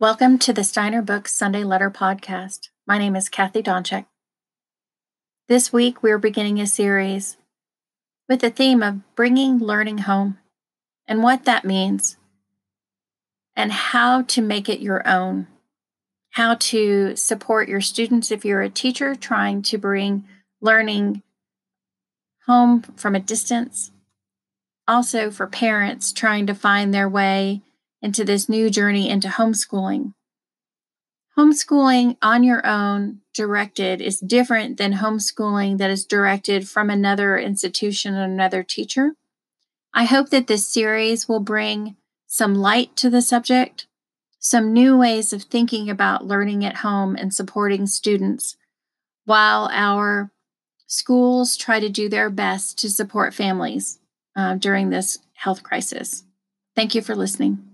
Welcome to the Steiner Books Sunday Letter Podcast. My name is Kathy Donchak. This week, we're beginning a series with the theme of bringing learning home and what that means, and how to make it your own, how to support your students if you're a teacher trying to bring learning home from a distance. Also, for parents trying to find their way into this new journey into homeschooling. Homeschooling on your own, directed, is different than homeschooling that is directed from another institution or another teacher. I hope that this series will bring some light to the subject, some new ways of thinking about learning at home and supporting students, while our schools try to do their best to support families uh, during this health crisis. Thank you for listening.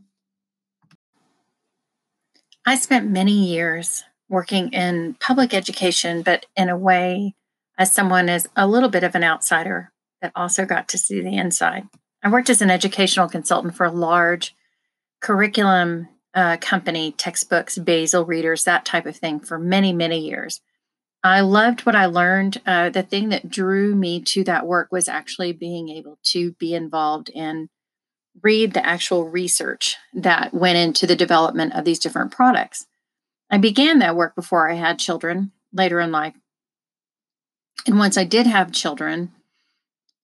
I spent many years working in public education, but in a way, as someone as a little bit of an outsider that also got to see the inside. I worked as an educational consultant for a large curriculum uh, company, textbooks, basal readers, that type of thing for many, many years. I loved what I learned. Uh, the thing that drew me to that work was actually being able to be involved in read the actual research that went into the development of these different products. I began that work before I had children later in life. And once I did have children,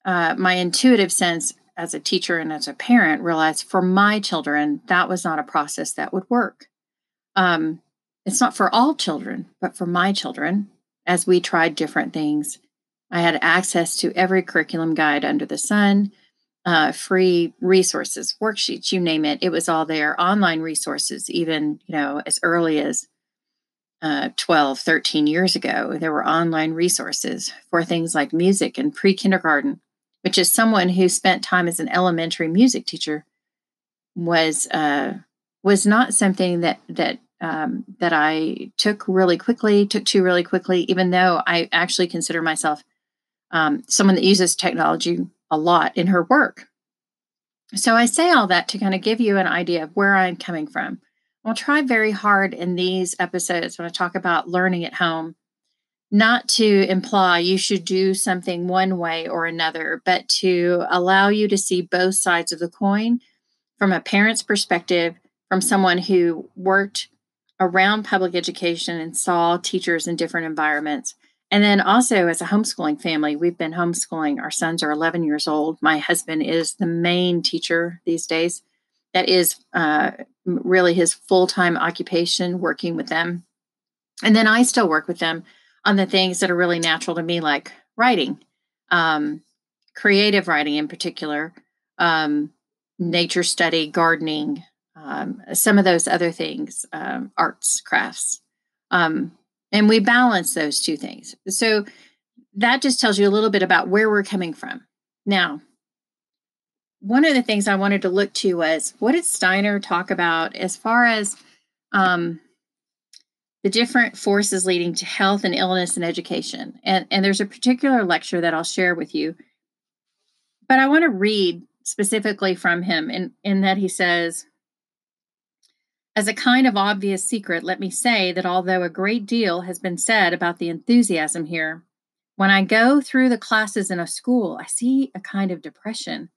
uh, my intuitive sense as a teacher and as a parent realized for my children, that was not a process that would work. Um, it's not for all children, but for my children, as we tried different things, I had access to every curriculum guide under the sun uh, free resources, worksheets, you name it. It was all there. Online resources, even you know as early as uh, 12, 13 years ago, there were online resources for things like music and pre kindergarten, which is someone who spent time as an elementary music teacher was uh, was not something that that um, that I took really quickly, took to really quickly, even though I actually consider myself um, someone that uses technology a lot in her work. So I say all that to kind of give you an idea of where I'm coming from. I'll try very hard in these episodes when I talk about learning at home not to imply you should do something one way or another, but to allow you to see both sides of the coin from a parent's perspective, from someone who worked around public education and saw teachers in different environments, and then also, as a homeschooling family, we've been homeschooling. Our sons are 11 years old. My husband is the main teacher these days. That is uh, really his full time occupation, working with them. And then I still work with them on the things that are really natural to me, like writing, um, creative writing in particular, um, nature study, gardening, um, some of those other things, um, arts, crafts. Um, and we balance those two things. So that just tells you a little bit about where we're coming from. Now, one of the things I wanted to look to was what did Steiner talk about as far as um, the different forces leading to health and illness and education? And, and there's a particular lecture that I'll share with you. But I want to read specifically from him in, in that he says, as a kind of obvious secret, let me say that although a great deal has been said about the enthusiasm here, when I go through the classes in a school, I see a kind of depression,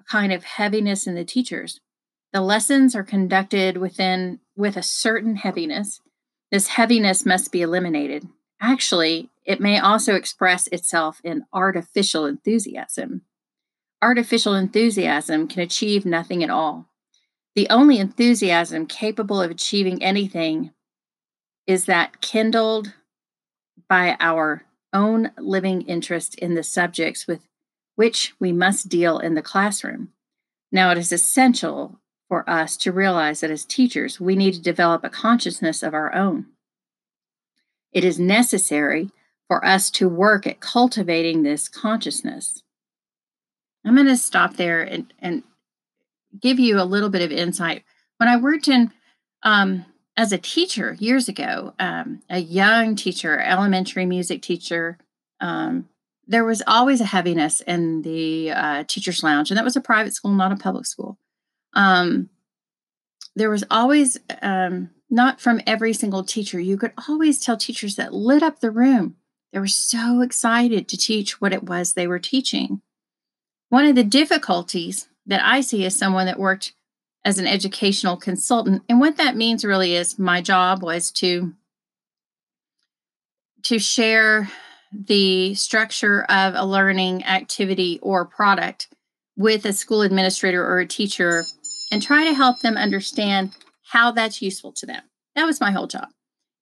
a kind of heaviness in the teachers. The lessons are conducted within with a certain heaviness. This heaviness must be eliminated. Actually, it may also express itself in artificial enthusiasm. Artificial enthusiasm can achieve nothing at all. The only enthusiasm capable of achieving anything is that kindled by our own living interest in the subjects with which we must deal in the classroom. Now, it is essential for us to realize that as teachers, we need to develop a consciousness of our own. It is necessary for us to work at cultivating this consciousness. I'm going to stop there and, and give you a little bit of insight. When I worked in um, as a teacher years ago, um, a young teacher, elementary music teacher, um, there was always a heaviness in the uh, teacher's lounge, and that was a private school, not a public school. Um, there was always um, not from every single teacher. You could always tell teachers that lit up the room. They were so excited to teach what it was they were teaching. One of the difficulties that I see as someone that worked as an educational consultant, and what that means really is my job was to to share the structure of a learning activity or product with a school administrator or a teacher and try to help them understand how that's useful to them. That was my whole job.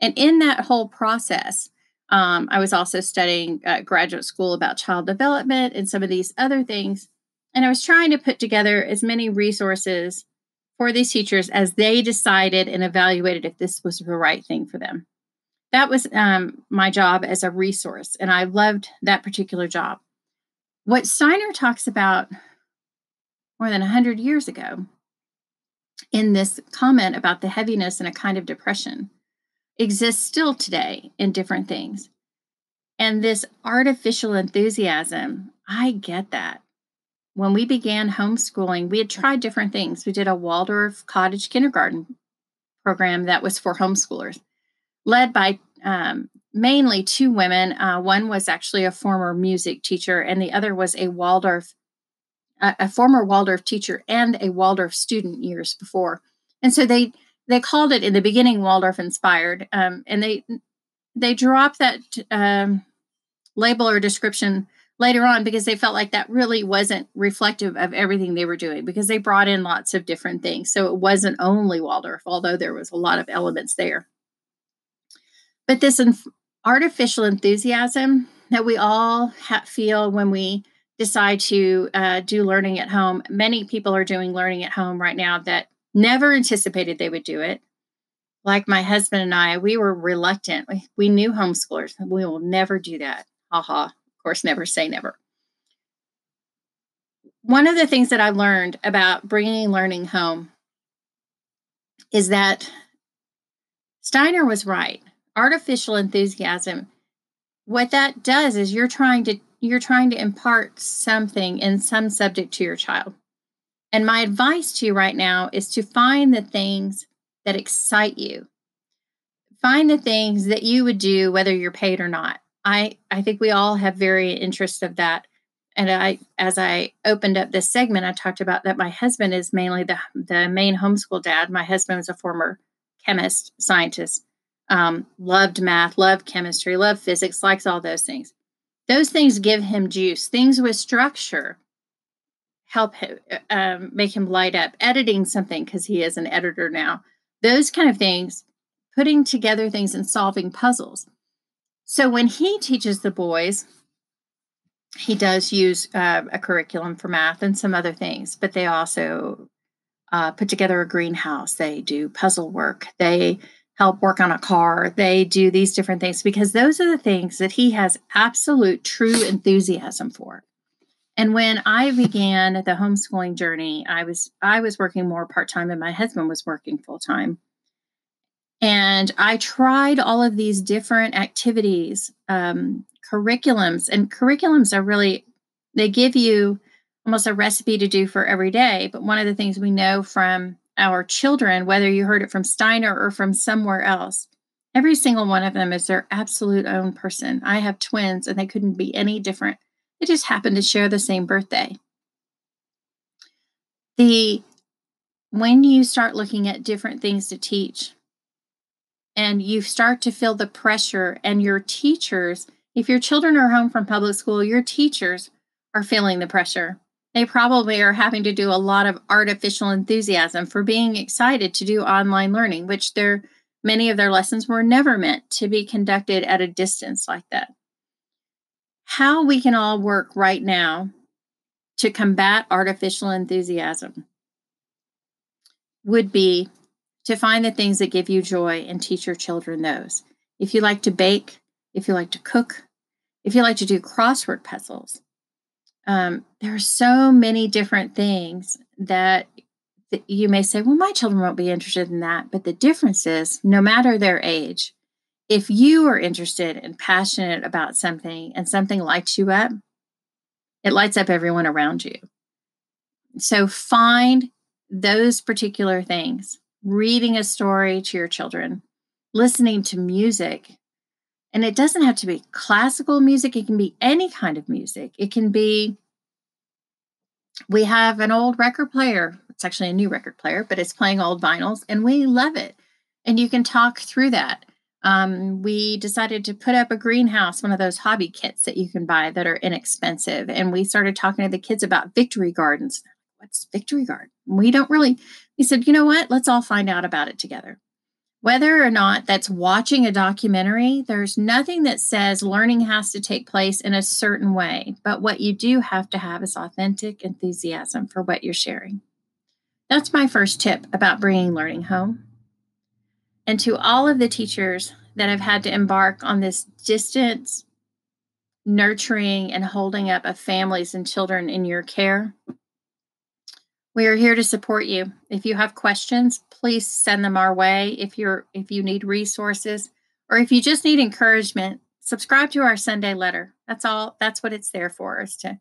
And in that whole process, um, I was also studying uh, graduate school about child development and some of these other things. And I was trying to put together as many resources for these teachers as they decided and evaluated if this was the right thing for them. That was um, my job as a resource, and I loved that particular job. What Steiner talks about more than 100 years ago in this comment about the heaviness and a kind of depression exists still today in different things. And this artificial enthusiasm, I get that. When we began homeschooling, we had tried different things. We did a Waldorf cottage kindergarten program that was for homeschoolers, led by um, mainly two women. Uh, one was actually a former music teacher, and the other was a Waldorf a, a former Waldorf teacher and a Waldorf student years before. And so they they called it in the beginning Waldorf inspired, um, and they they dropped that um, label or description later on because they felt like that really wasn't reflective of everything they were doing because they brought in lots of different things. So it wasn't only Waldorf, although there was a lot of elements there. But this inf- artificial enthusiasm that we all ha- feel when we decide to uh, do learning at home. Many people are doing learning at home right now that never anticipated they would do it. Like my husband and I, we were reluctant. We, we knew homeschoolers. We will never do that. Haha. Course, never say never. One of the things that I learned about bringing learning home is that Steiner was right. Artificial enthusiasm, what that does is you're trying to you're trying to impart something in some subject to your child. And my advice to you right now is to find the things that excite you. Find the things that you would do whether you're paid or not. I, I think we all have very interest of that. And I as I opened up this segment, I talked about that my husband is mainly the, the main homeschool dad. My husband was a former chemist, scientist, um, loved math, loved chemistry, loved physics, likes all those things. Those things give him juice. Things with structure help him, um, make him light up. Editing something because he is an editor now. Those kind of things, putting together things and solving puzzles. So when he teaches the boys, he does use uh, a curriculum for math and some other things, but they also uh, put together a greenhouse. They do puzzle work. They help work on a car. They do these different things because those are the things that he has absolute true enthusiasm for. And when I began the homeschooling journey, I was I was working more part-time and my husband was working full-time. And I tried all of these different activities, um, curriculums, and curriculums are really they give you almost a recipe to do for every day. But one of the things we know from our children, whether you heard it from Steiner or from somewhere else, every single one of them is their absolute own person. I have twins and they couldn't be any different. They just happen to share the same birthday. The when you start looking at different things to teach and you start to feel the pressure and your teachers, if your children are home from public school, your teachers are feeling the pressure they probably are having to do a lot of artificial enthusiasm for being excited to do online learning, which their many of their lessons were never meant to be conducted at a distance like that. How we can all work right now to combat artificial enthusiasm would be to find the things that give you joy and teach your children those. If you like to bake, if you like to cook, if you like to do crossword puzzles, um, there are so many different things that, that you may say, well, my children won't be interested in that. But the difference is, no matter their age, if you are interested and passionate about something and something lights you up, it lights up everyone around you. So find those particular things reading a story to your children, listening to music. And it doesn't have to be classical music, it can be any kind of music. It can be, we have an old record player. It's actually a new record player, but it's playing old vinyls, and we love it. And you can talk through that. Um, we decided to put up a greenhouse, one of those hobby kits that you can buy that are inexpensive. And we started talking to the kids about victory gardens. What's victory garden? We don't really, he said, you know what? Let's all find out about it together. Whether or not that's watching a documentary, there's nothing that says learning has to take place in a certain way. But what you do have to have is authentic enthusiasm for what you're sharing. That's my first tip about bringing learning home. And to all of the teachers that have had to embark on this distance nurturing and holding up of families and children in your care, we are here to support you. If you have questions, please send them our way. If you're if you need resources or if you just need encouragement, subscribe to our Sunday letter. That's all that's what it's there for is to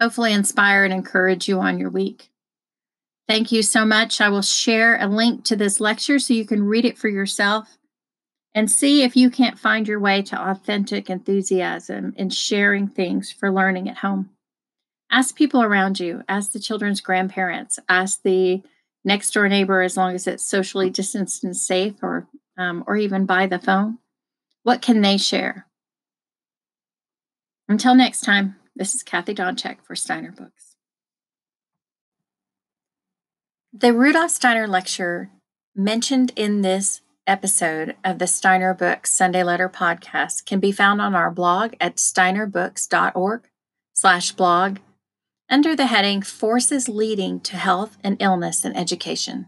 hopefully inspire and encourage you on your week. Thank you so much. I will share a link to this lecture so you can read it for yourself and see if you can't find your way to authentic enthusiasm in sharing things for learning at home. Ask people around you, ask the children's grandparents, ask the next door neighbor, as long as it's socially distanced and safe, or um, or even by the phone. What can they share? Until next time, this is Kathy Donchak for Steiner Books. The Rudolf Steiner lecture mentioned in this episode of the Steiner Books Sunday Letter podcast can be found on our blog at steinerbooks.org slash blog under the heading Forces Leading to Health and Illness in Education.